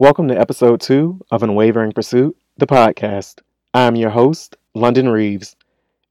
Welcome to episode two of Unwavering Pursuit, the podcast. I'm your host, London Reeves,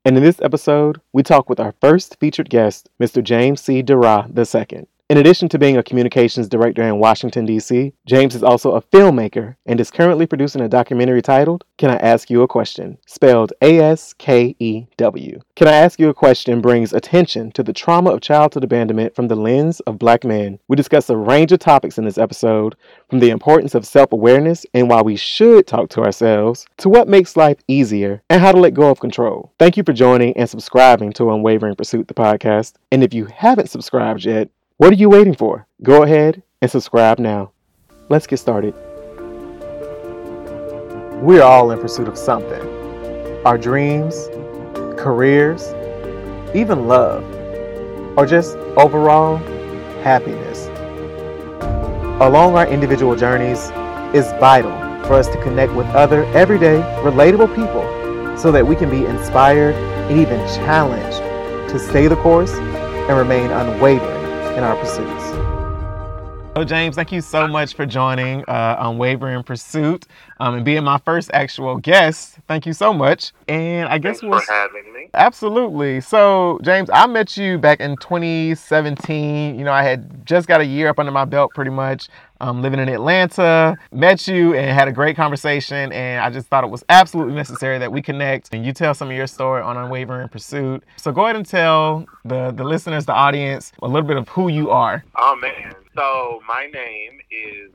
and in this episode, we talk with our first featured guest, Mr. James C. Dara II. In addition to being a communications director in Washington, D.C., James is also a filmmaker and is currently producing a documentary titled Can I Ask You a Question? spelled A S K E W. Can I Ask You a Question brings attention to the trauma of childhood abandonment from the lens of black men. We discuss a range of topics in this episode, from the importance of self awareness and why we should talk to ourselves, to what makes life easier and how to let go of control. Thank you for joining and subscribing to Unwavering Pursuit, the podcast. And if you haven't subscribed yet, what are you waiting for? Go ahead and subscribe now. Let's get started. We're all in pursuit of something our dreams, careers, even love, or just overall happiness. Along our individual journeys, it's vital for us to connect with other everyday, relatable people so that we can be inspired and even challenged to stay the course and remain unwavering in our pursuits. So, James, thank you so much for joining uh, Unwavering Pursuit um, and being my first actual guest. Thank you so much. And I guess Thanks for having me. Absolutely. So, James, I met you back in 2017. You know, I had just got a year up under my belt pretty much um, living in Atlanta, met you and had a great conversation. And I just thought it was absolutely necessary that we connect and you tell some of your story on Unwavering Pursuit. So go ahead and tell the, the listeners, the audience, a little bit of who you are. Oh, man. So my name is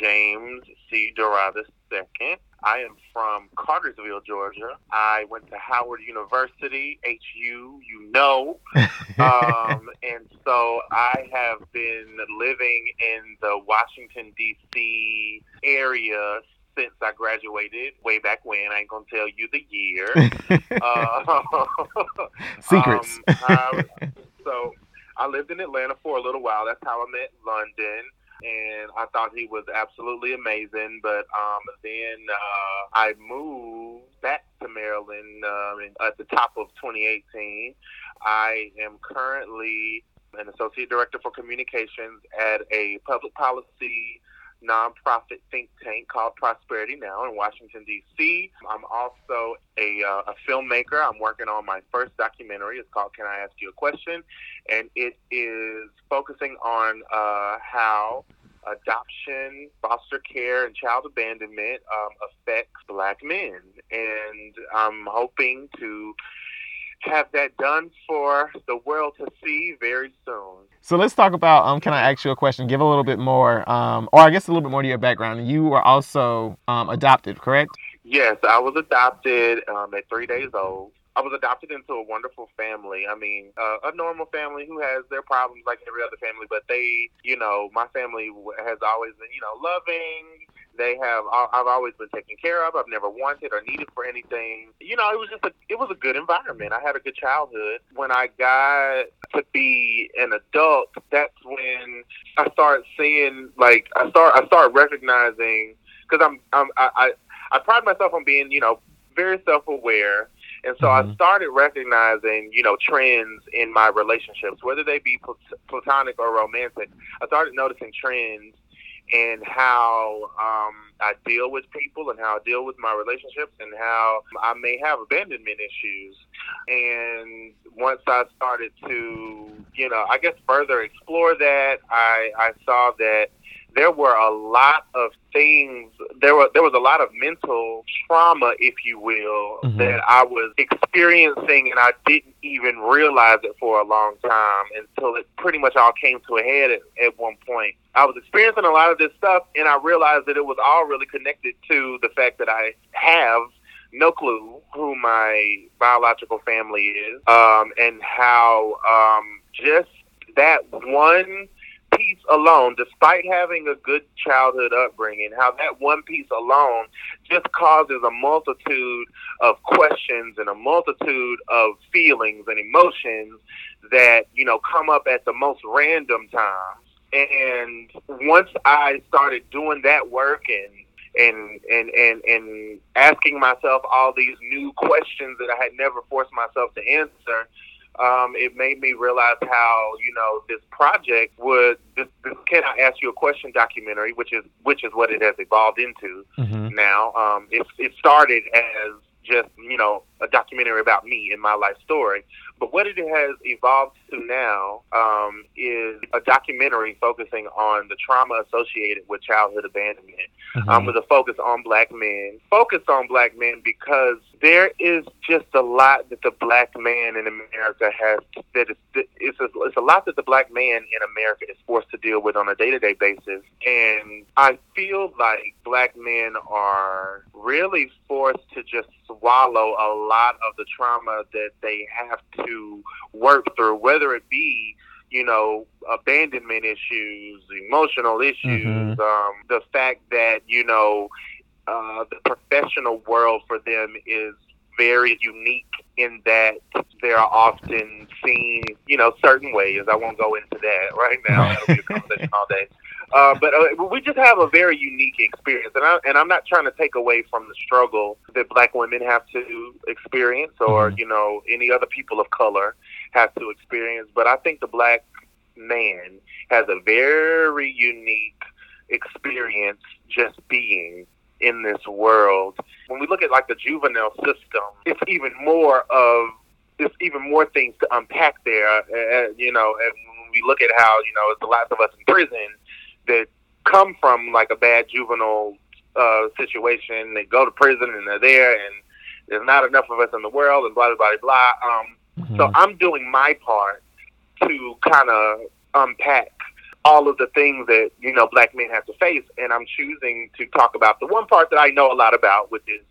James C. Dorada II. I am from Cartersville, Georgia. I went to Howard University, HU, you know. um, and so I have been living in the Washington, D.C. area since I graduated way back when. I ain't gonna tell you the year. uh, Secrets. Um, I, so I lived in Atlanta for a little while. That's how I met London and I thought he was absolutely amazing. But um, then uh, I moved back to Maryland um, at the top of 2018. I am currently an associate director for communications at a public policy nonprofit think tank called Prosperity Now in Washington, D.C. I'm also a, uh, a filmmaker. I'm working on my first documentary. It's called Can I Ask You a Question? And it is focusing on uh, how adoption, foster care, and child abandonment um, affects black men. And I'm hoping to have that done for the world to see very soon. So let's talk about. Um, can I ask you a question? Give a little bit more, um, or I guess a little bit more to your background. You were also um, adopted, correct? Yes, I was adopted um, at three days old. I was adopted into a wonderful family. I mean, uh, a normal family who has their problems like every other family, but they, you know, my family has always been, you know, loving. They have, I've always been taken care of. I've never wanted or needed for anything. You know, it was just a, it was a good environment. I had a good childhood. When I got to be an adult, that's when I started seeing, like, I start, I start recognizing, because I'm, I'm, I, I, I pride myself on being, you know, very self-aware and so mm-hmm. I started recognizing, you know, trends in my relationships, whether they be platonic or romantic. I started noticing trends in how um, I deal with people and how I deal with my relationships and how I may have abandonment issues. And once I started to, you know, I guess further explore that, I, I saw that there were a lot of things there were there was a lot of mental trauma if you will mm-hmm. that I was experiencing and I didn't even realize it for a long time until it pretty much all came to a head at, at one point. I was experiencing a lot of this stuff and I realized that it was all really connected to the fact that I have no clue who my biological family is um, and how um, just that one alone, despite having a good childhood upbringing, how that one piece alone just causes a multitude of questions and a multitude of feelings and emotions that, you know, come up at the most random times. And once I started doing that work and and and and and asking myself all these new questions that I had never forced myself to answer, um, it made me realize how you know this project would this, this can I ask you a question documentary, which is which is what it has evolved into mm-hmm. now. Um, it, it started as just you know a documentary about me and my life story. But what it has evolved to now um, is a documentary focusing on the trauma associated with childhood abandonment, mm-hmm. um, with a focus on black men. Focused on black men because there is just a lot that the black man in America has. That is, it's a, it's a lot that the black man in America is forced to deal with on a day to day basis, and I feel like black men are really forced to just swallow a lot of the trauma that they have to work through, whether it be you know, abandonment issues, emotional issues, mm-hmm. um, the fact that, you know, uh, the professional world for them is very unique in that they are often seen, you know, certain ways. I won't go into that right now. That'll be a conversation all day. Uh, but uh, we just have a very unique experience, and I and I'm not trying to take away from the struggle that Black women have to experience, or mm-hmm. you know any other people of color have to experience. But I think the Black man has a very unique experience just being in this world. When we look at like the juvenile system, it's even more of there's even more things to unpack there. Uh, you know, and when we look at how you know there's lots of us in prison that come from like a bad juvenile uh, situation. They go to prison and they're there, and there's not enough of us in the world, and blah blah blah blah. Um, mm-hmm. So I'm doing my part to kind of unpack all of the things that you know black men have to face, and I'm choosing to talk about the one part that I know a lot about, which is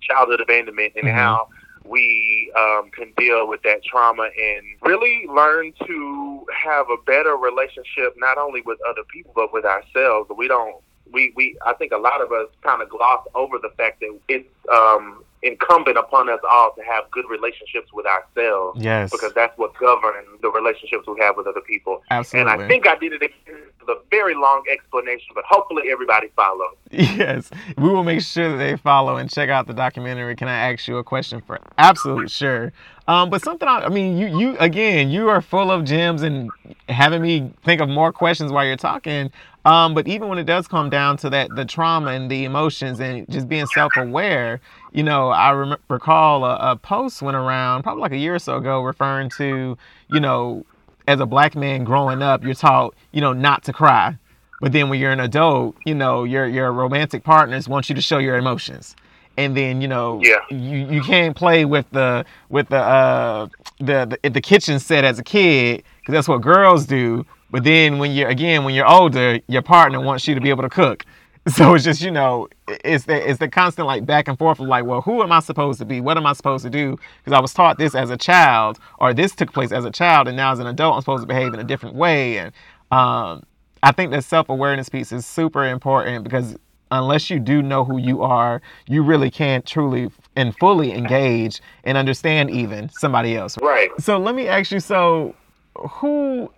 childhood abandonment and mm-hmm. how we um, can deal with that trauma and really learn to have a better relationship not only with other people but with ourselves. We don't we, we I think a lot of us kind of gloss over the fact that it's um, incumbent upon us all to have good relationships with ourselves. Yes. Because that's what governs the relationships we have with other people. Absolutely. And I think I did it with a very long explanation, but hopefully everybody follows. Yes. We will make sure that they follow and check out the documentary. Can I ask you a question for absolute sure? Um, but something I, I mean, you you again, you are full of gems and having me think of more questions while you're talking. Um, but even when it does come down to that, the trauma and the emotions and just being self-aware, you know, I rem- recall a, a, post went around probably like a year or so ago referring to, you know, as a black man growing up, you're taught, you know, not to cry. But then when you're an adult, you know, your your romantic partners want you to show your emotions. And then you know yeah. you, you can't play with the with the uh the the, the kitchen set as a kid because that's what girls do but then when you're again when you're older, your partner wants you to be able to cook. So it's just you know it's the it's the constant like back and forth of like well who am I supposed to be? What am I supposed to do? Because I was taught this as a child or this took place as a child and now as an adult I'm supposed to behave in a different way and um, I think that self awareness piece is super important because unless you do know who you are, you really can't truly and fully engage and understand even somebody else. Right. So let me ask you so who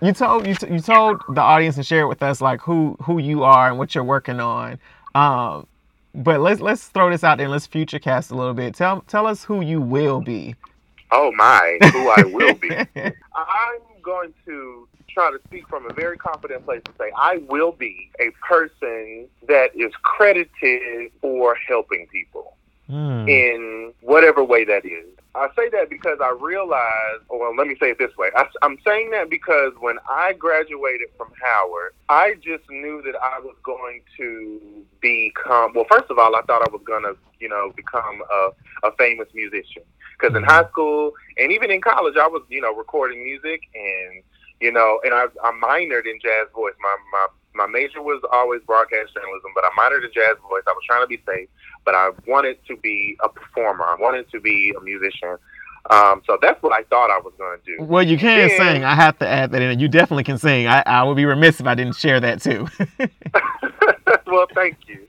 you told you, t- you told the audience and share with us like who who you are and what you're working on. Um, but let's let's throw this out there and let's future cast a little bit. Tell tell us who you will be. Oh my, who I will be. I'm going to try to speak from a very confident place and say I will be a person that is credited for helping people mm. in whatever way that is. I say that because I realized, oh, well, let me say it this way. I, am saying that because when I graduated from Howard, I just knew that I was going to become, well, first of all, I thought I was going to, you know, become a, a famous musician. Because in mm-hmm. high school and even in college, I was, you know, recording music and, you know, and I, I minored in jazz voice. My, my my major was always broadcast journalism, but I minored in jazz voice. I was trying to be safe, but I wanted to be a performer. I wanted to be a musician. Um, so that's what I thought I was going to do. Well, you can sing. I have to add that in. You definitely can sing. I, I would be remiss if I didn't share that too. well, thank you.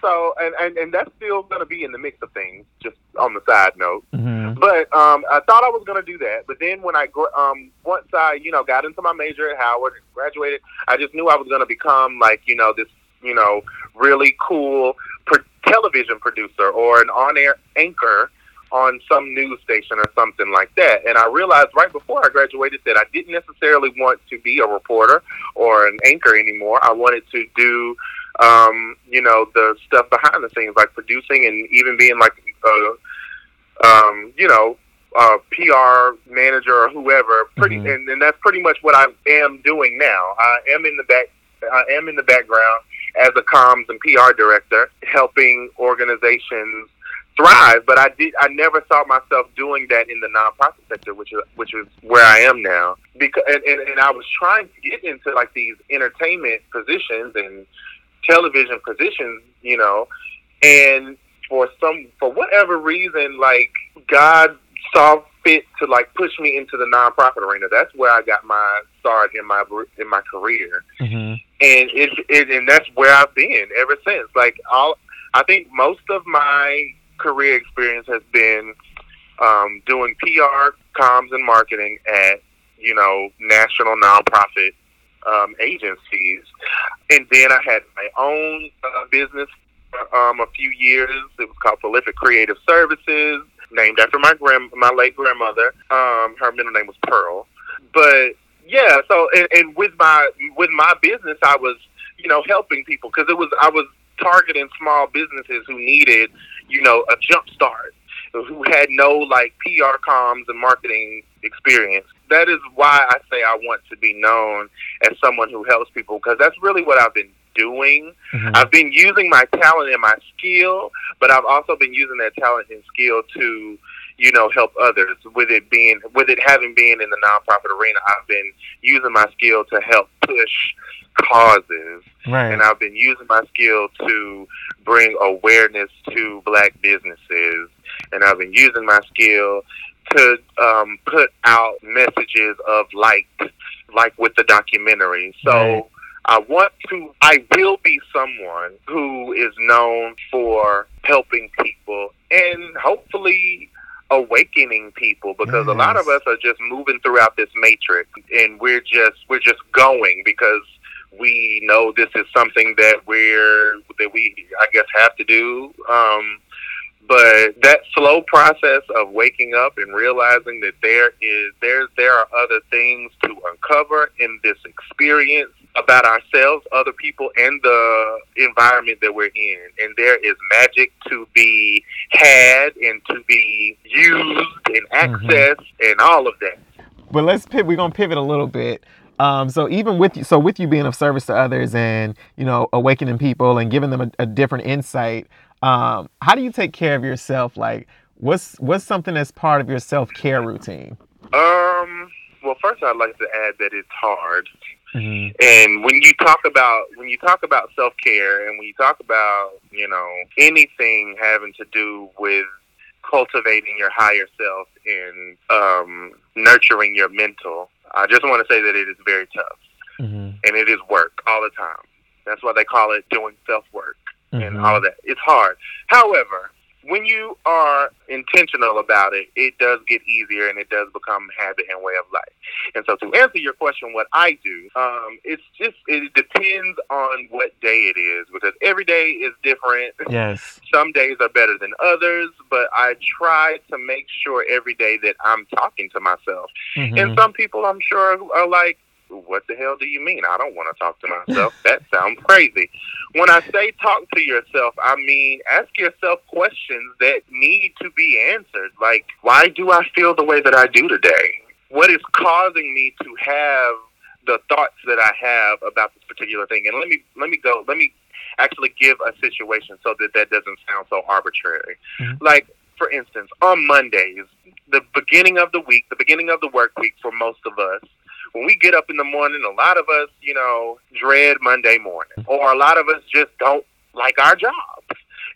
So, and, and, and that's still going to be in the mix of things, just on the side note. Mm-hmm. But um, I thought I was going to do that. But then when I, um, once I, you know, got into my major at Howard and graduated, I just knew I was going to become like, you know, this, you know, really cool pro- television producer or an on-air anchor on some news station or something like that. And I realized right before I graduated that I didn't necessarily want to be a reporter or an anchor anymore. I wanted to do, um, you know, the stuff behind the scenes, like producing and even being like, uh, um, you know, uh, PR manager or whoever. Pretty, mm-hmm. and, and that's pretty much what I am doing now. I am in the back. I am in the background as a comms and PR director, helping organizations thrive. But I did. I never saw myself doing that in the nonprofit sector, which is which is where I am now. Because and, and, and I was trying to get into like these entertainment positions and television positions, you know, and for some for whatever reason, like God saw fit to like push me into the nonprofit arena. That's where I got my start in my in my career, mm-hmm. and it, it and that's where I've been ever since. Like all, I think most of my career experience has been um, doing PR, comms, and marketing at you know national nonprofit um, agencies, and then I had my own uh, business for um, a few years. It was called Prolific Creative Services, named after my grand my late grandmother. Um, her middle name was Pearl, but yeah. So and, and with my with my business, I was you know helping people because it was I was targeting small businesses who needed you know a jump start who had no like PR comms and marketing experience. That is why I say I want to be known as someone who helps people because that's really what I've been doing. Mm-hmm. I've been using my talent and my skill, but I've also been using that talent and skill to, you know, help others. With it being, with it having been in the nonprofit arena, I've been using my skill to help push causes, right. and I've been using my skill to bring awareness to Black businesses, and I've been using my skill to um, put out messages of like, like with the documentary. So. Right I want to, I will be someone who is known for helping people and hopefully awakening people because yes. a lot of us are just moving throughout this matrix and we're just, we're just going because we know this is something that we're, that we, I guess, have to do. Um, but that slow process of waking up and realizing that there is there there are other things to uncover in this experience about ourselves, other people, and the environment that we're in. And there is magic to be had and to be used and mm-hmm. accessed mm-hmm. and all of that. But let's pivot. We're gonna pivot a little bit. Um, so even with you, so with you being of service to others and you know awakening people and giving them a, a different insight, um, how do you take care of yourself? Like, what's what's something that's part of your self care routine? Um. Well, first I'd like to add that it's hard. Mm-hmm. And when you talk about when you talk about self care and when you talk about you know anything having to do with cultivating your higher self and um, nurturing your mental, I just want to say that it is very tough mm-hmm. and it is work all the time. That's why they call it doing self work mm-hmm. and all of that. It's hard. However, when you are intentional about it, it does get easier and it does become habit and way of life. And so, to answer your question, what I do, um, it's just it depends on what day it is because every day is different. Yes. Some days are better than others, but I try to make sure every day that I'm talking to myself. Mm-hmm. And some people, I'm sure, are like, what the hell do you mean? I don't want to talk to myself. that sounds crazy. When I say talk to yourself, I mean ask yourself questions that need to be answered. Like, why do I feel the way that I do today? What is causing me to have the thoughts that I have about this particular thing? And let me let me go. Let me actually give a situation so that that doesn't sound so arbitrary. Mm-hmm. Like for instance, on Mondays, the beginning of the week, the beginning of the work week for most of us, when we get up in the morning, a lot of us, you know, dread Monday morning, or a lot of us just don't like our jobs.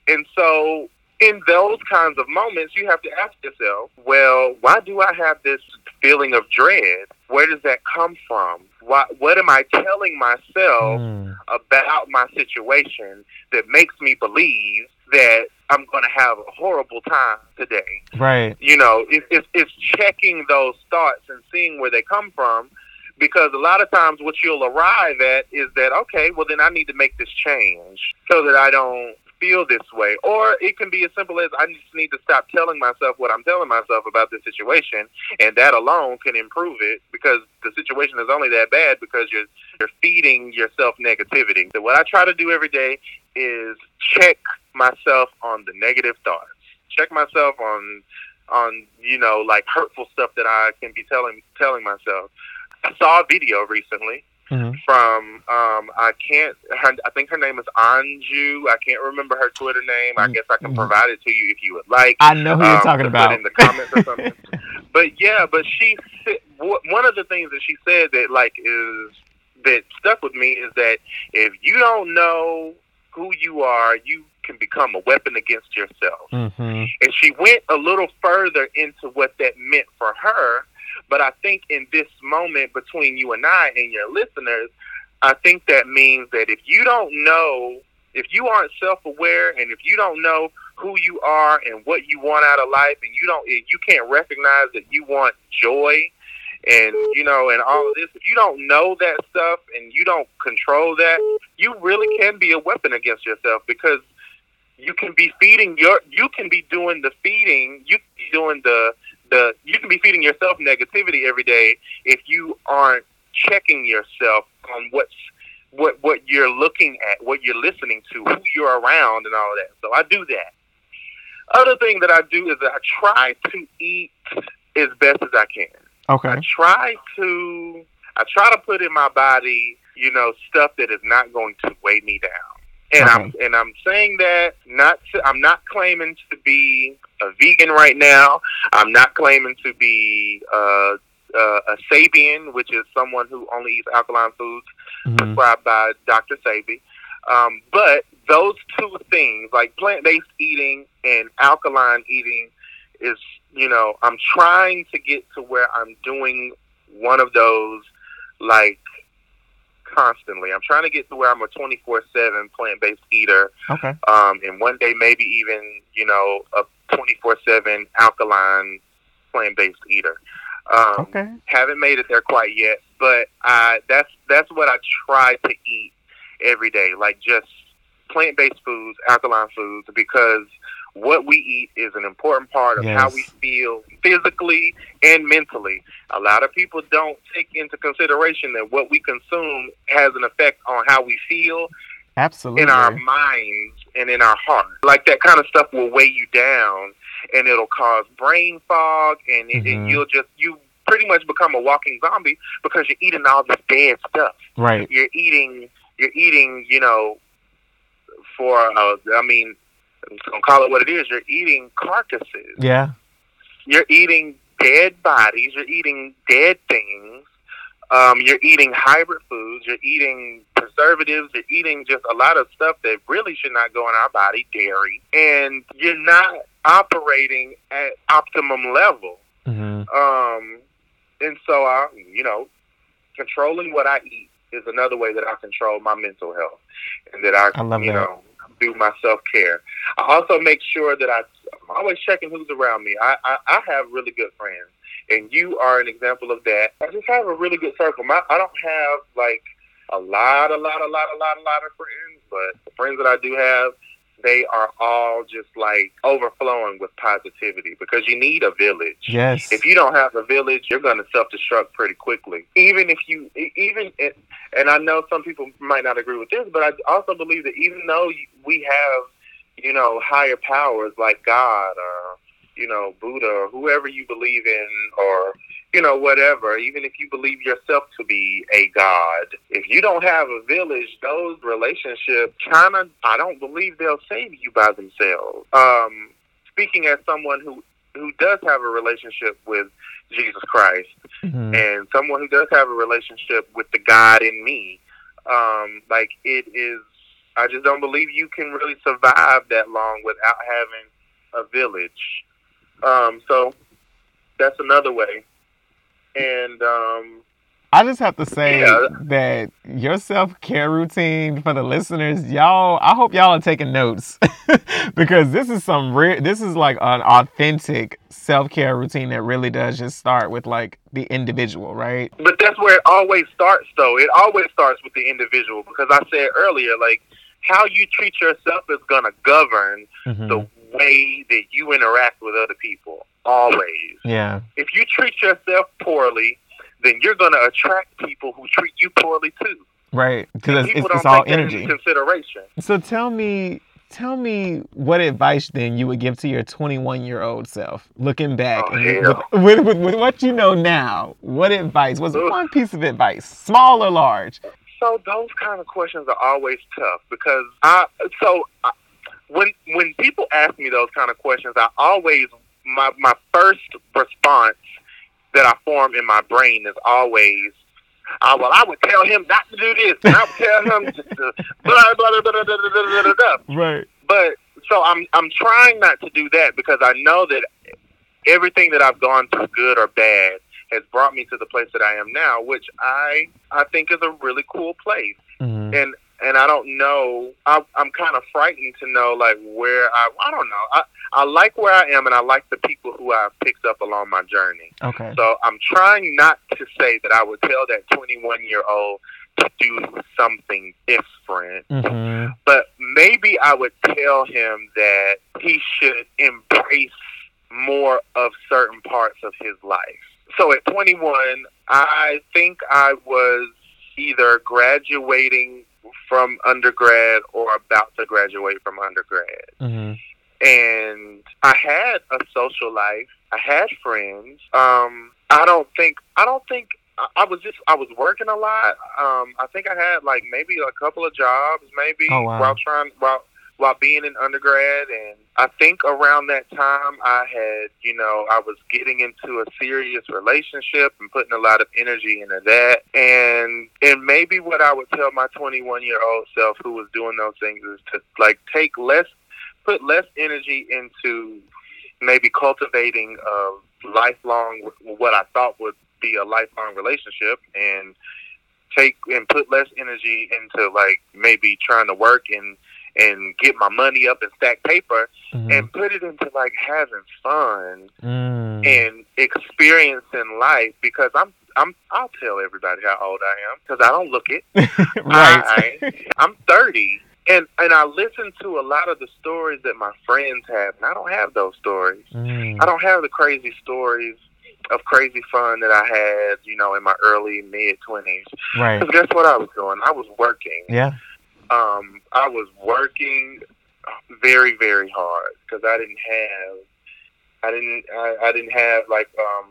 And so, in those kinds of moments, you have to ask yourself, well, why do I have this feeling of dread? Where does that come from? Why, what am I telling myself mm. about my situation that makes me believe that I'm going to have a horrible time today? Right. You know, it, it, it's checking those thoughts and seeing where they come from because a lot of times what you'll arrive at is that okay well then i need to make this change so that i don't feel this way. Or it can be as simple as I just need to stop telling myself what I'm telling myself about this situation, and that alone can improve it because the situation is only that bad because you're you're feeding yourself negativity. So what I try to do every day is check myself on the negative thoughts. Check myself on on you know like hurtful stuff that I can be telling telling myself. I saw a video recently mm-hmm. from um, I can't her, I think her name is Anju. I can't remember her Twitter name. I mm-hmm. guess I can mm-hmm. provide it to you if you would like. I know who um, you're talking about in the comments or something. but yeah, but she one of the things that she said that like is that stuck with me is that if you don't know who you are, you can become a weapon against yourself. Mm-hmm. And she went a little further into what that meant for her. But I think in this moment between you and I and your listeners, I think that means that if you don't know, if you aren't self aware and if you don't know who you are and what you want out of life and you don't you can't recognize that you want joy and you know and all of this if you don't know that stuff and you don't control that you really can be a weapon against yourself because you can be feeding your you can be doing the feeding you can be doing the the you can be feeding yourself negativity every day if you aren't checking yourself on what's what what you're looking at, what you're listening to, who you're around, and all of that. So I do that. Other thing that I do is that I try to eat as best as I can. Okay. I try to I try to put in my body, you know, stuff that is not going to weigh me down. And okay. I'm and I'm saying that not to, I'm not claiming to be a vegan right now. I'm not claiming to be uh, uh, a Sebian, which is someone who only eats alkaline foods mm-hmm. prescribed by Dr. Sebi. Um, but those two things, like plant-based eating and alkaline eating, is you know I'm trying to get to where I'm doing one of those like constantly. I'm trying to get to where I'm a 24 seven plant based eater. Okay. Um, and one day maybe even you know a 24 seven alkaline plant based eater. Um, okay. Haven't made it there quite yet, but I that's that's what I try to eat every day, like just plant based foods, alkaline foods, because what we eat is an important part of yes. how we feel physically and mentally. A lot of people don't take into consideration that what we consume has an effect on how we feel absolutely in our minds and in our heart. Like that kind of stuff will weigh you down and it'll cause brain fog and, mm-hmm. and you'll just you pretty much become a walking zombie because you're eating all this bad stuff. Right. You're eating you're eating, you know, for uh, I mean I'm gonna call it what it is. You're eating carcasses. Yeah. You're eating dead bodies. You're eating dead things. Um, you're eating hybrid foods. You're eating preservatives. You're eating just a lot of stuff that really should not go in our body. Dairy, and you're not operating at optimum level. Mm-hmm. Um, and so I, you know, controlling what I eat is another way that I control my mental health, and that I, I love you that. know, do my self care. I also make sure that I, I'm always checking who's around me. I, I, I have really good friends, and you are an example of that. I just have a really good circle. My, I don't have like a lot, a lot, a lot, a lot, a lot of friends, but the friends that I do have, they are all just like overflowing with positivity because you need a village. Yes. If you don't have a village, you're going to self destruct pretty quickly. Even if you, even, and I know some people might not agree with this, but I also believe that even though we have, you know, higher powers like God or, you know, Buddha or whoever you believe in or you know, whatever, even if you believe yourself to be a god, if you don't have a village, those relationships kind of, I don't believe they'll save you by themselves. Um, speaking as someone who, who does have a relationship with Jesus Christ mm-hmm. and someone who does have a relationship with the God in me, um, like it is, I just don't believe you can really survive that long without having a village. Um, so that's another way and um, I just have to say yeah. that your self care routine for the listeners, y'all. I hope y'all are taking notes because this is some real. This is like an authentic self care routine that really does just start with like the individual, right? But that's where it always starts, though. It always starts with the individual because I said earlier, like how you treat yourself is going to govern Mhm. the way that you interact with other people. Always. Yeah. If you treat yourself poorly, then you're going to attract people who treat you poorly too. Right. Because it's, don't it's all energy. consideration. So tell me, tell me what advice then you would give to your 21 year old self, looking back Oh, and with, with, with, with what you know now. What advice? What's Ugh. one piece of advice, small or large? So those kind of questions are always tough because I so I, when when people ask me those kind of questions, I always my my first response that I form in my brain is always, uh, well, I would tell him not to do this, and I would tell him just to blah blah blah blah blah blah blah blah. blah. Right. But so I'm I'm trying not to do that because I know that everything that I've gone through, good or bad, has brought me to the place that I am now, which I I think is a really cool place. Mhm. And and I don't know. I, I'm kind of frightened to know like where I I don't know. I I like where I am, and I like the people who I've picked up along my journey. Okay. So I'm trying not to say that I would tell that 21 year old to do something different mm-hmm. but maybe I would tell him that he should embrace more of certain parts of his life. So at 21, I think I was either graduating from undergrad or about to graduate from undergrad. hmm And I had a social life. I had friends. Um, I don't think I don't think I, I was just I was working a lot. Um, I think I had like maybe a couple of jobs, maybe Oh, wow. while trying while while being in undergrad. And I think around that time I had you know I was getting into a serious relationship and putting a lot of energy into that. And and maybe what I would tell my 21 year old self who was doing those things is to like take less put less energy into maybe cultivating a lifelong what I thought would be a lifelong relationship and take and put less energy into like maybe trying to work and and get my money up and stack paper Mhm. and put it into like having fun Mm. and experiencing life because I'm I'm I'll tell everybody how old I am because I don't look it. right. I, I'm 30, and and I listen to a lot of the stories that my friends have, and I don't have those stories. Mm. I don't have the crazy stories of crazy fun that I had, you know, in my early mid 20s. Right. Because guess what I was doing? I was working. Yeah. Um, I was working very very hard because I didn't have, I didn't I, I didn't have like um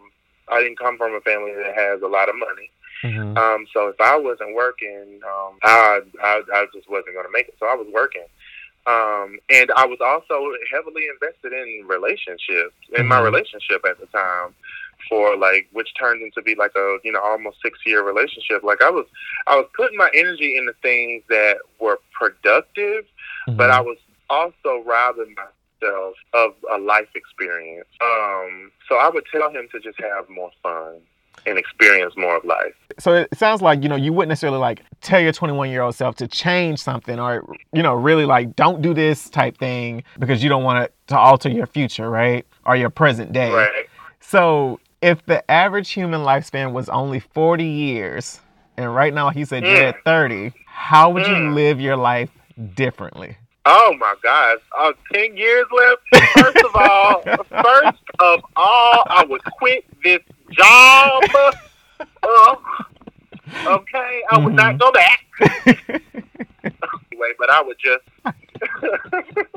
I didn't come from a family that has a lot of money. hmm Um, so if I wasn't working, um, I, I I just wasn't going to make it. So I was working, um, and I was also heavily invested in relationships in my Mhm. relationship at the time, for like which turned into be like a you know almost six year relationship. Like I was I was putting my energy into things that were productive, but Mm-hmm. I was also robbing myself of a life experience. Um, so I would tell him to just have more fun and experience more of life. so it sounds like you know you wouldn't necessarily like tell your 21 year old self to change something or you know really like don't do this type thing because you don't want it to alter your future right or your present day Right. so if the average human lifespan was only 40 years and right now he said you're Mm. at 30 how would you Mm. live your life differently Oh my gosh. Uh, 10 years left? First of all, first of all, I would quit this job. Uh, okay. I would not go back. Anyway, but I would just.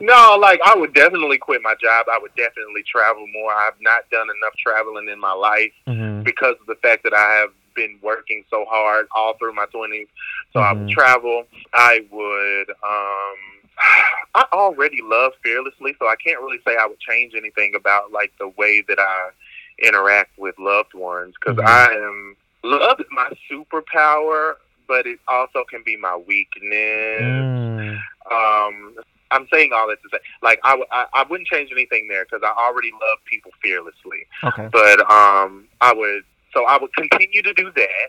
no, like, I would definitely quit my job. I would definitely travel more. I've not done enough traveling in my life Mhm. because of the fact that I have been working so hard all through my 20s. So I would Mhm. travel. I would. um I already love fearlessly, so I can't really say I would change anything about like the way that I interact with loved ones because Mhm. I am love is my superpower, but it also can be my weakness. Mm. Um, I'm saying all this to say, like I, w- I, I wouldn't change anything there because I already love people fearlessly okay but um I would so I would continue to do that.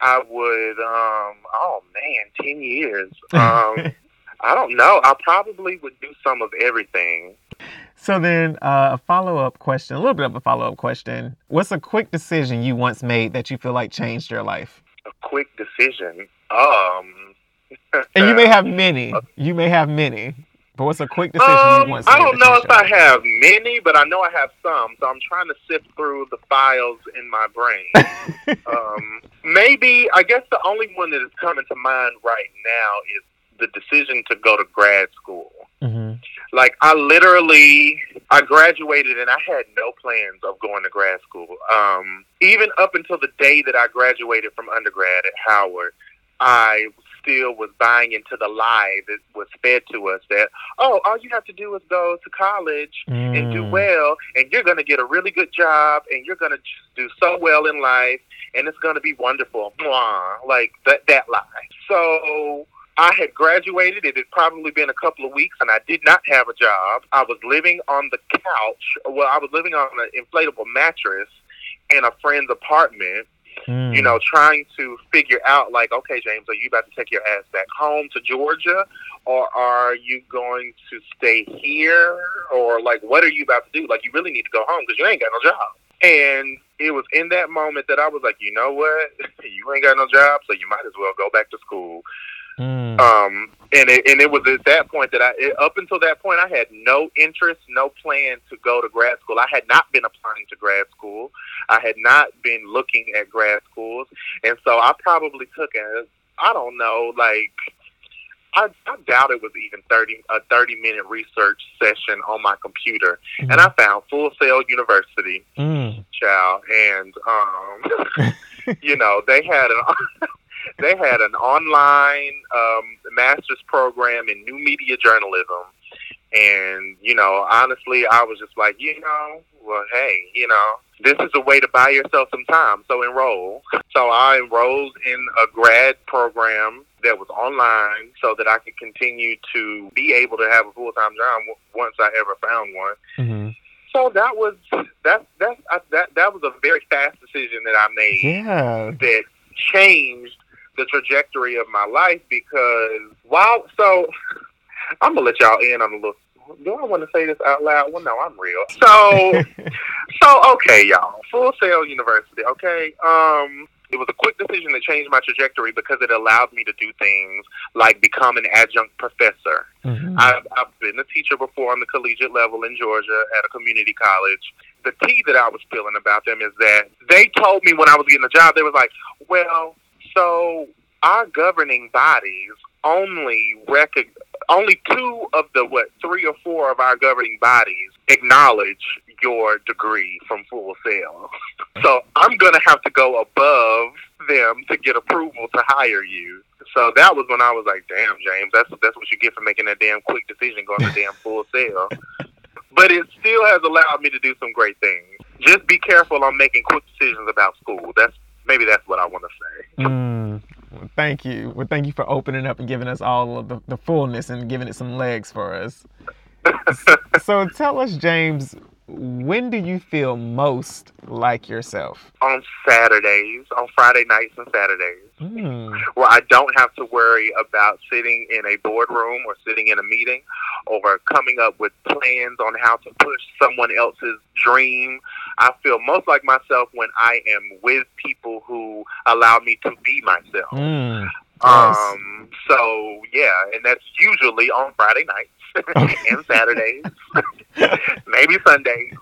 I would um oh man, ten years. Um I don't know. I probably would do some of everything. So then, uh, a follow up question, a little bit of a follow up question. What's a quick decision you once made that you feel like changed your life? A quick decision. Um and you may have many. You may have many. But what's a quick decision Um, you want? I don't know if I have. many, but I know I have some. So I'm trying to sift through the files in my brain. um, maybe I guess the only one that is coming to mind right now is the decision to go to grad school. hmm Like I literally, I graduated and I had no plans of going to grad school. Um, even up until the day that I graduated from undergrad at Howard, I still was buying into the lie that was fed to us that oh, all you have to do is go to college and do Mm. well, and you're going to get a really good job, and you're going to do so well in life, and it's going to be wonderful. Mwah. Like that that lie. So I had graduated. It had probably been a couple of weeks, and I did not have a job. I was living on the couch. Well, I was living on an inflatable mattress in a friend's apartment Mm. you know, trying to figure out like, okay, James, are you about to take your ass back home to Georgia, or are you going to stay here, or like, what are you about to do? Like, you really need to go home because you ain't got no job. And it was in that moment that I was like, you know what, you ain't got no job, so you might as well go back to school. Mm. Um, and it, and it was at that point that I, it, up until that point, I had no interest, no plan to go to grad school. I had not been applying to grad school. I had not been looking at grad schools, and so I probably took as I don't know, like I, I doubt it was even thirty a thirty minute research session on my computer, and I found Full Sail University, Mm. child, and um, you know they had an they had an online um, master's program in new media journalism. And, you know, honestly, I was just like, you know, well, hey, you know, this is a way to buy yourself some time. So enroll. So I enrolled in a grad program that was online so that I could continue to be able to have a full time job once I ever found one. hmm So that was that that I, that that was a very fast decision that I made Yeah. that changed the trajectory of my life because while so I'm gonna let y'all in on a little. Do I want to say this out loud? Well, no, I'm real. So, so okay, y'all. Full Sail University. Okay. Um, it was a quick decision that changed my trajectory because it allowed me to do things like become an adjunct professor. Mhm. I've, I've been a teacher before on the collegiate level in Georgia at a community college. The tea that I was feeling about them is that they told me when I was getting a job, they was like, well, so our governing bodies only recog- only two of the what three or four of our governing bodies acknowledge your degree from Full Sail. So I'm gonna have to go above them to get approval to hire you. So that was when I was like, "Damn, James, that's that's what you get for making that damn quick decision going to damn Full Sail." But it still has allowed me to do some great things. Just be careful on making quick decisions about school. That's maybe that's what I want to say. Mm. Well, thank you. Well, thank you for opening up and giving us all of the, the fullness and giving it some legs for us. So tell us, James, when do you feel most like yourself? On Saturdays, on Friday nights and Saturdays. Mm. where I don't have to worry about sitting in a boardroom or sitting in a meeting or coming up with plans on how to push someone else's dream. I feel most like myself when I am with people who allow me to be myself. Mm. Yes. Um, so yeah, and that's usually on Friday nights and Saturdays, maybe Sundays.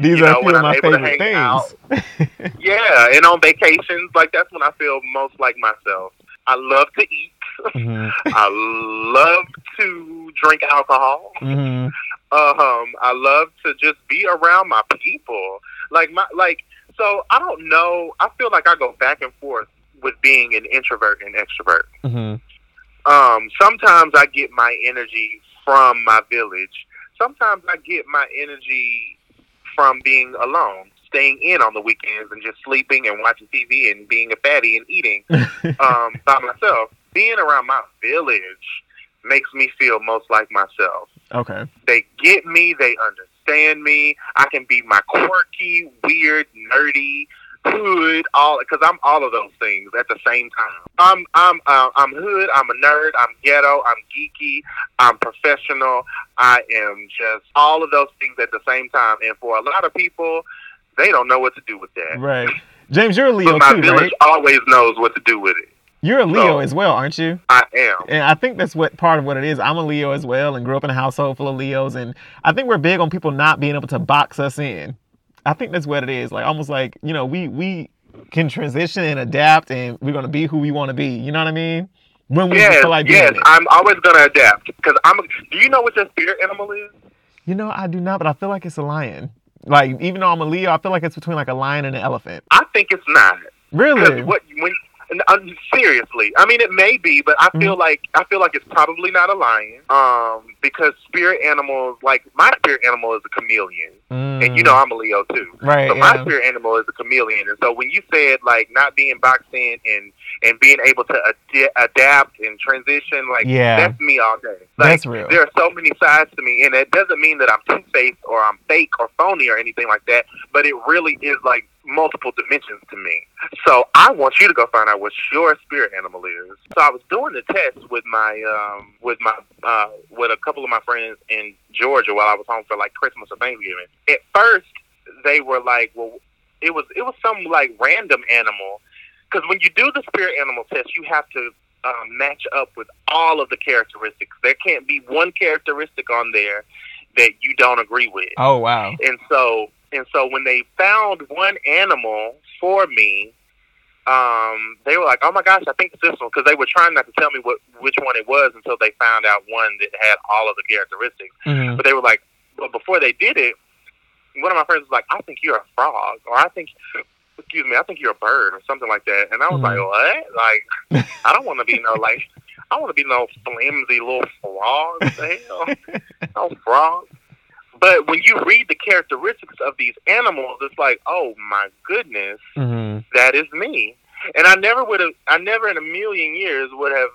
These you are know, when I'm my able to favorite hang out. things. Yeah, and on vacations, like that's when I feel most like myself. I love to eat. Mhm. I love to drink alcohol. Mhm. Um, I love to just be around my people. Like my like so I don't know. I feel like I go back and forth with being an introvert and extrovert. Mhm. Um, sometimes I get my energy from my village. Sometimes I get my energy from being alone, staying in on the weekends and just sleeping and watching TV and being a fatty and eating um, by myself. Being around my village makes me feel most like myself. Okay. They get me. They understand me. I can be my quirky, weird, nerdy, hood, all because I'm all of those things at the same time. I'm I'm uh, I'm hood. I'm a nerd. I'm ghetto. I'm geeky. I'm professional. I am just all of those things at the same time. And for a lot of people, they don't know what to do with that. Right. James, you're a Leo But my too, village right? always knows what to do with it. You're a Leo So- as well, aren't you? I am. And I think that's what part of what it is. I'm a Leo as well and grew up in a household full of Leos. And I think we're big on people not being able to box us in. I think that's what it is. Like almost like, you know, we we can transition and adapt and we're gonna be who we wanna be. You know what I mean? When we Yes, feel like being yes. it. I'm always gonna adapt because I'm. Do you know what your spirit animal is? You know, I do not, but I feel like it's a lion. Like even though I'm a Leo, I feel like it's between like a lion and an elephant. I think it's not. Really? What when uh, seriously, I mean it may be, but I Mm-hmm. feel like I feel like it's probably not a lion. Um, because spirit animals, like my spirit animal is a chameleon, and you know I'm a Leo too. Mm, right. So my spirit animal is a chameleon, and so when you said like not being boxed in and and being able to ad- adapt and transition, like Yeah. that's me all day. Like, That's real. There are so many sides to me, and it doesn't mean that I'm two faced or I'm fake or phony or anything like that. But it really is like multiple dimensions to me. So I want you to go find out what your spirit animal is. So I was doing the test with my um with my uh with a couple of my friends in Georgia while I was home for like Christmas or Thanksgiving. At first, they were like, well, it was it was some like random animal because when you do the spirit animal test, you have to um, match up with all of the characteristics. There can't be one characteristic on there that you don't agree with. Oh wow. And so and so when they found one animal for me, um, they were like, "Oh my gosh, I think it's this one," because they were trying not to tell me what which one it was until they found out one that had all of the characteristics. Mhm. But they were like, but before they did it, one of my friends was like, "I think you're a frog," or "I think." Excuse me, I think you're a bird or something like that. And I was Mhm. like, what? Like, I don't want to be no, like, I want to be no flimsy little frog. The hell? no frog. But when you read the characteristics of these animals, it's like, oh my goodness, Mhm. that is me. And I never would have, I never in a million years would have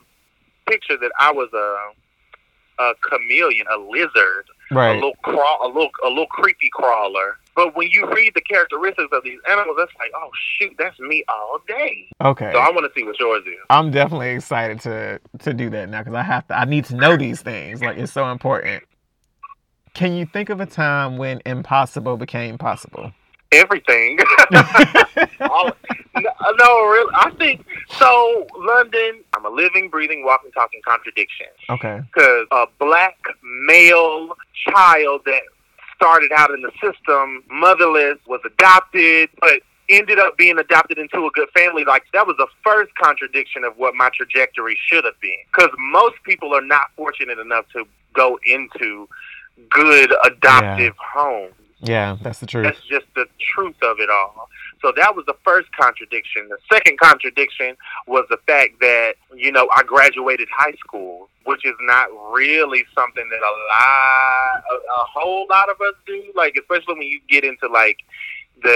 pictured that I was a, a chameleon, a lizard, right. a little crawl, a little, a little creepy crawler. But when you read the characteristics of these animals, that's like, oh shoot, that's me all day. Okay. So I want to see what yours is. I'm definitely excited to to do that now because I have to. I need to know these things. Like it's so important. Can you think of a time when impossible became possible? Everything. All, no, no, really. I think so. London. I'm a living, breathing, walking, talking contradiction. Okay. Because a black male child that started out in the system, motherless, was adopted, but ended up being adopted into a good family. Like that was the first contradiction of what my trajectory should have been. Because most people are not fortunate enough to go into good adoptive homes. Yeah, that's the truth. That's just the truth of it all. So that was the first contradiction. The second contradiction was the fact that, you know, I graduated high school, which is not really something that a lot, a, a whole lot of us do. Like, especially when you get into like the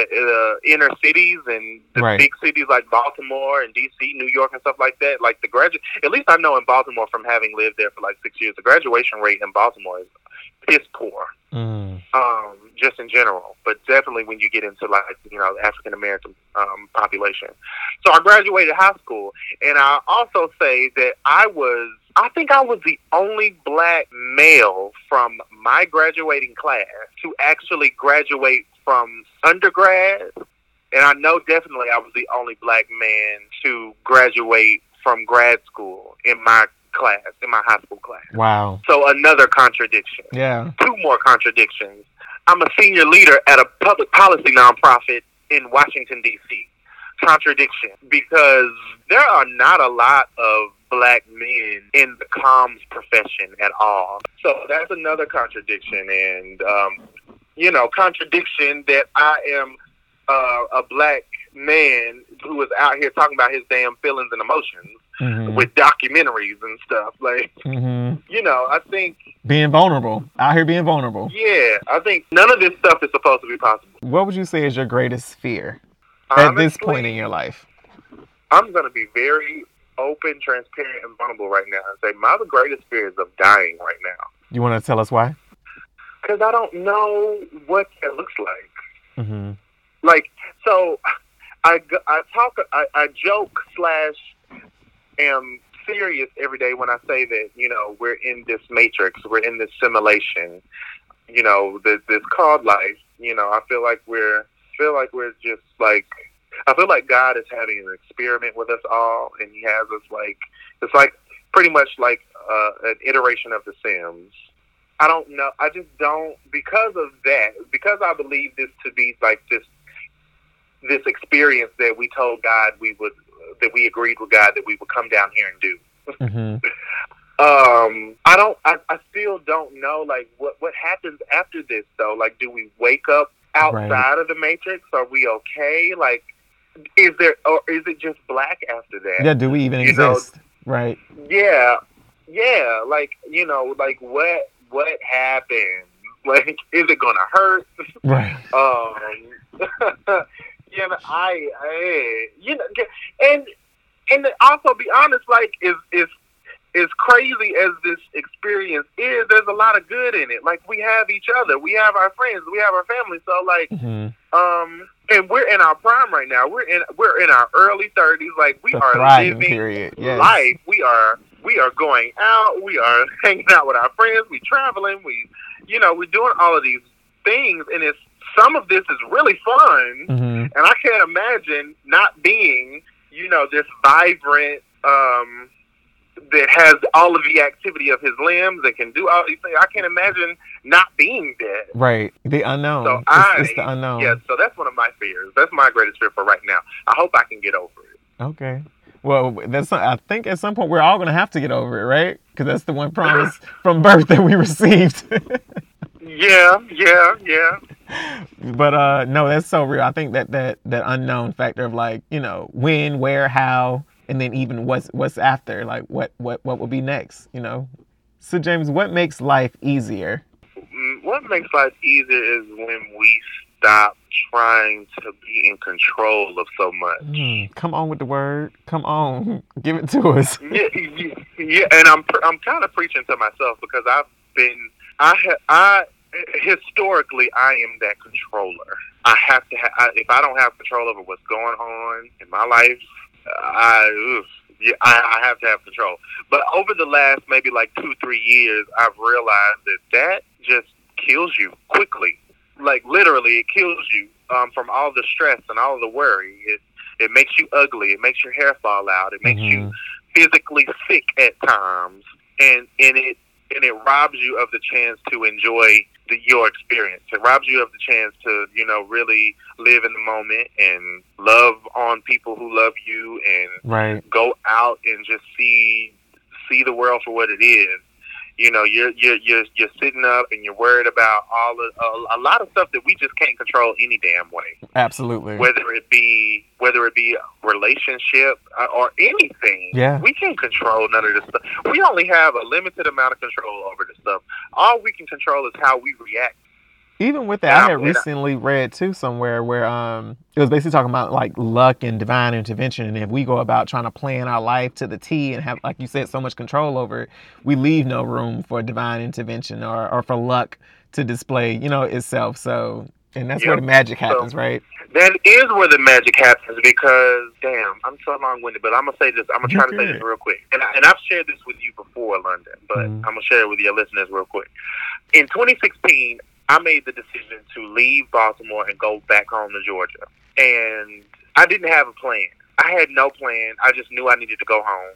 uh, inner cities and the Right. big cities like Baltimore and DC, New York, and stuff like that. Like the graduate, at least I know in Baltimore from having lived there for like six years, the graduation rate in Baltimore is piss poor Mm. um, just in general, but definitely when you get into like you know African American um, population. So I graduated high school, and I also say that I was. I think I was the only black male from my graduating class to actually graduate from undergrad. And I know definitely I was the only black man to graduate from grad school in my class, in my high school class. Wow. So another contradiction Yeah. two more contradictions. I'm a senior leader at a public policy nonprofit in Washington, D.C. Contradiction because there are not a lot of black men in the comms profession at all. So that's another contradiction. And, um, you know, contradiction that I am uh, a black man who is out here talking about his damn feelings and emotions hmm with documentaries and stuff. Like, hmm you know, I think Being vulnerable. Out here being vulnerable. Yeah, I think none of this stuff is supposed to be possible. What would you say is your greatest fear at this point in your life? I'm going to be very open, transparent, and vulnerable right now and say my greatest fear is of dying right now You want to tell us why? because I don't know what that looks like. hmm Like, so I, I talk, I, I joke slash am serious every day when I say that you know we're in this matrix, we're in this simulation. You know, this, this called life. You know, I feel like we're feel like we're just like I feel like God is having an experiment with us all, and He has us like it's like pretty much like uh, an iteration of The Sims. I don't know. I just don't because of that. Because I believe this to be like this this experience that we told God we would that we agreed with God that we would come down here and do. Mm-hmm. um, I don't. I, I still don't know. Like what what happens after this though? Like, do we wake up outside Right. of the matrix? Are we okay? Like, is there or is it just black after that? Yeah, do we even You know- exist? right. Yeah, yeah. Like you know, like what what happened? Like, is it gonna hurt? Right. Um, you know, I, I, you know, and and also be honest, like, is is as crazy as this experience is, there's a lot of good in it. Like, we have each other, we have our friends, we have our family. So, like, hmm um, and we're in our prime right now. We're in we're in our early thirties. Like, we The are living period. Yes. life. We are we are going out. We are hanging out with our friends. We traveling. We, you know, we're doing all of these things, and it's some of this is really fun. hmm And I can't imagine not being, you know, this vibrant um, that has all of the activity of his limbs and can do all these things. I can't imagine not being dead. Right. The unknown. So it's, I- it's the unknown. Yeah, so that's one of my fears. That's my greatest fear for right now. I hope I can get over it. Okay. Well, that's. I think at some point we're all gonna have to get over it, right? Because that's the one promise from birth that we received. Yeah, yeah, yeah. but uh, no, that's so real. I think that that that unknown factor of like you know when, where, how, and then even what's what's after, like what what what will be next, you know. So James, what makes life easier? Mm, What makes life easier is when we stop trying to be in control of so much. Hmm, come on with the word. Come on, give it to us. yeah, yeah, yeah, and I'm I'm kind of preaching to myself because I've been I ha- I historically I am that controller. I have to ha- I, if I don't have control over what's going on in my life, I oof, yeah, I, I have to have control. But over the last maybe like two three years, I've realized that that just kills you quickly. Like literally, it kills you um, from all the stress and all the worry. It it makes you ugly. It makes your hair fall out. It makes you Mhm. physically sick at times, and and it and it robs you of the chance to enjoy the, your experience. It robs you of the chance to you know really live in the moment and love on people who love you, and Right. go out and just see see the world for what it is. You know, you're you're you're you're sitting up and you're worried about all of a, a lot of stuff that we just can't control any damn way Absolutely. whether it be whether it be a relationship uh, or anything. Yeah. we can't control none of this stuff. We only have a limited amount of control over. All we can control is how we react. Even with that, Yeah, I had and I- recently read too somewhere where um it was basically talking about like luck and divine intervention, and if we go about trying to plan our life to the T and have, like you said, so much control over it, we leave no room for divine intervention or or for luck to display, you know, itself. So, and that's where the magic happens, right? That is where the magic happens because, damn, I'm so long winded, but I'm gonna say this. I'm gonna try to say this real quick, and, I, and I've shared this with you before, London, but Mhm. I'm gonna share it with your listeners real quick. In 2016, I made the decision to leave Baltimore and go back home to Georgia, and I didn't have a plan. I had no plan. I just knew I needed to go home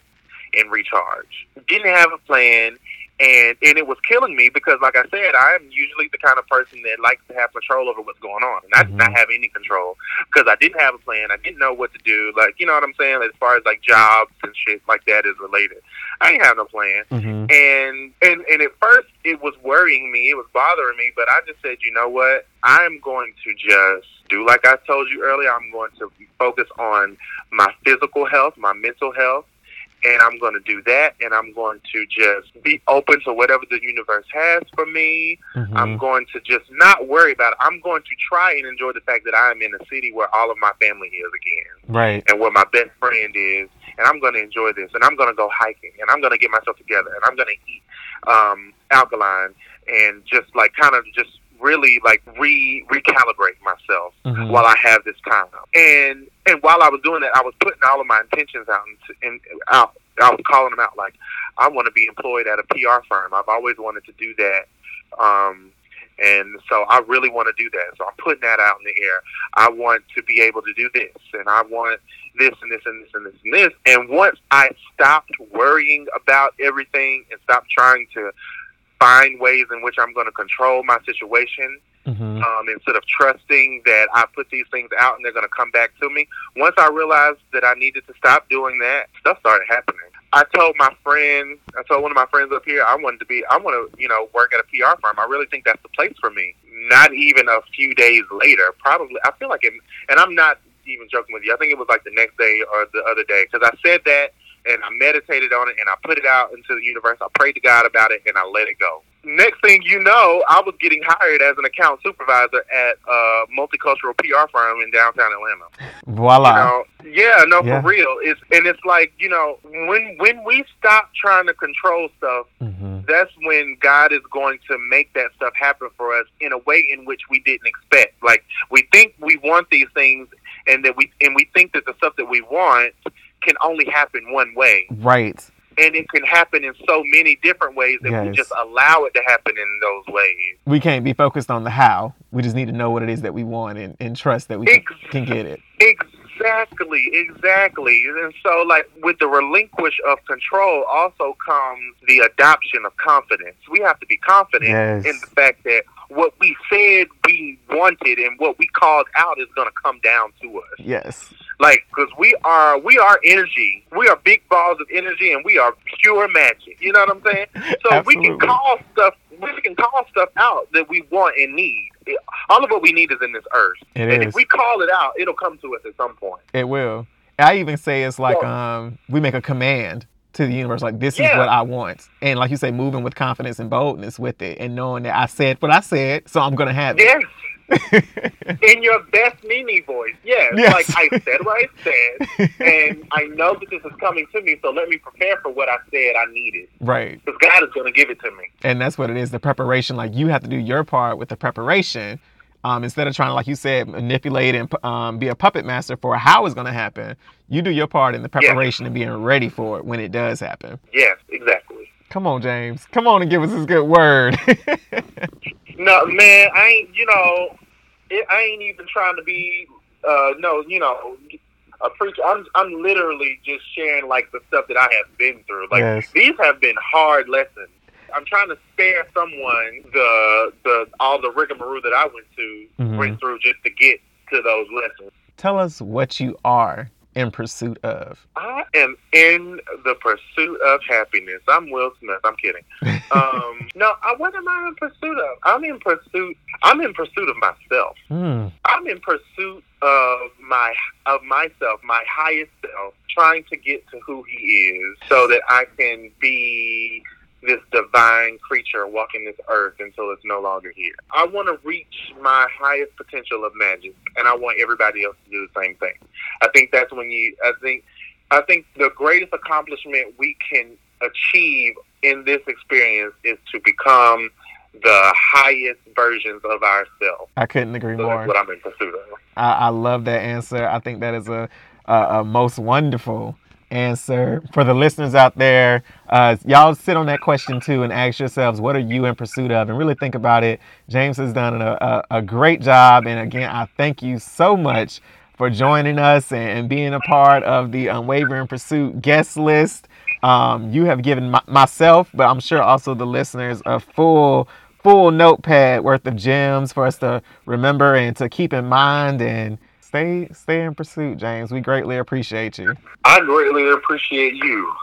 and recharge. Didn't have a plan, and and it was killing me because, like I said, I am usually the kind of person that likes to have control over what's going on, and I did not Mhm. have any control because I didn't have a plan. I didn't know what to do. Like you know what I'm saying, as far as like jobs and shit like that is related. I didn't have no plan, Mm-hmm. and and and at first it was worrying me, it was bothering me, but I just said, you know what, I'm going to just do like I told you earlier. I'm going to focus on my physical health, my mental health, and I'm going to do that, and I'm going to just be open to whatever the universe has for me. Mm-hmm. I'm going to just not worry about it. I'm going to try and enjoy the fact that I'm in a city where all of my family is again Right. and where my best friend is, and I'm going to enjoy this, and I'm going to go hiking, and I'm going to get myself together, and I'm going to eat um, alkaline, and just like kind of just really like re recalibrate myself Mhm. while I have this time. And and while I was doing that, I was putting all of my intentions out and, and out. I was calling them out like I want to be employed at a PR firm. I've always wanted to do that. Um, And so I really want to do that. So I'm putting that out in the air. I want to be able to do this, and I want this and this and this and this and this. And once I stopped worrying about everything and stopped trying to find ways in which I'm going to control my situation, mm-hmm. um, instead of trusting that I put these things out and they're going to come back to me. Once I realized that I needed to stop doing that, stuff started happening. I told my friend, I told one of my friends up here, I wanted to be, I want to, you know, work at a PR firm. I really think that's the place for me. Not even a few days later, probably, I feel like it, and I'm not even joking with you. I think it was like the next day or the other day because I said that and I meditated on it and I put it out into the universe. I prayed to God about it and I let it go. Next thing you know, I was getting hired as an account supervisor at a multicultural PR firm in downtown Atlanta. Voila. You know, yeah, no, yeah. for real. It's and it's like you know when when we stop trying to control stuff, mm-hmm. that's when God is going to make that stuff happen for us in a way in which we didn't expect. Like we think we want these things, and that we and we think that the stuff that we want can only happen one way. Right. And it can happen in so many different ways that yes. we just allow it to happen in those ways. We can't be focused on the how. We just need to know what it is that we want and, and trust that we Ex- can, get it. Exactly, exactly. And so, like, with the relinquish of control also comes the adoption of confidence. We have to be confident yes. in the fact that what we said we wanted and what we called out is going to come down to us. Yes. Like, because we are we are energy. We are big balls of energy, and we are pure magic. You know what I'm saying? So Absolutely. we can call stuff. We can call stuff out that we want and need. all of what we need is in this earth. It and is. if we call it out, it'll come to us at some point. It will. I even say it's like um we make a command to the universe like this yeah. is what I want. And like you say, moving with confidence and boldness with it and knowing that I said what I said, so I'm gonna have it. In your best Mimi voice. Yes. yes. Like I said what I said, and I know that this is coming to me, so let me prepare for what I said I needed. Right. Because God is going to give it to me. And that's what it is the preparation. Like you have to do your part with the preparation. Um, instead of trying to, like you said, manipulate and um, be a puppet master for how it's going to happen, you do your part in the preparation yes. and being ready for it when it does happen. Yes, exactly. Come on, James. Come on and give us this good word. No, man, I ain't. You know, it, I ain't even trying to be. Uh, no, you know, a preacher. I'm I'm literally just sharing like the stuff that I have been through. Like yes. these have been hard lessons. I'm trying to spare someone the the all the rigmarole that I went to mm-hmm. went through just to get to those lessons. Tell us what you are in pursuit of? I am in the pursuit of happiness. I'm Will Smith. I'm kidding. Um, no, I, what am I in pursuit of? I'm in pursuit. I'm in pursuit of myself. Mm. I'm in pursuit of my of myself, my highest self, trying to get to who he is, so that I can be this divine creature walking this earth until it's no longer here. I want to reach my highest potential of magic, and I want everybody else to do the same thing. I think that's when you. I think. I think the greatest accomplishment we can achieve in this experience is to become the highest versions of ourselves. I couldn't agree so more. That's what I'm in pursuit of. I, I love that answer. I think that is a, a, a most wonderful answer. For the listeners out there, uh, y'all sit on that question too and ask yourselves, what are you in pursuit of? And really think about it. James has done a, a, a great job. And again, I thank you so much for joining us and, and being a part of the Unwavering Pursuit guest list. Um, you have given my, myself, but I'm sure also the listeners, a full full notepad worth of gems for us to remember and to keep in mind and stay stay in pursuit, James. We greatly appreciate you. I greatly appreciate you.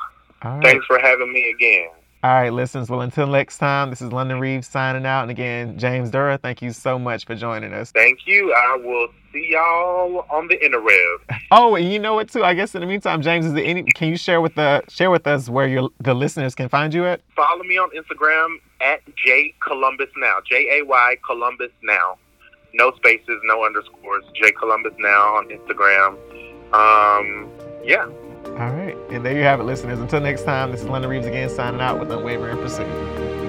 Thanks for having me again. All right, listeners. Well, until next time, this is London Reeves signing out. And again, James Dura, thank you so much for joining us. Thank you. I will see y'all on the interweb. Oh, and you know what too? I guess in the meantime, James, is there any? Can you share with the share with us where your the listeners can find you at? Follow me on Instagram at J Columbus Now. J A Y Columbus Now no spaces, no underscores. J Columbus now on Instagram. Um, yeah. All right. And there you have it, listeners. Until next time, this is London Reeves again signing out with Unwavering Pursuit.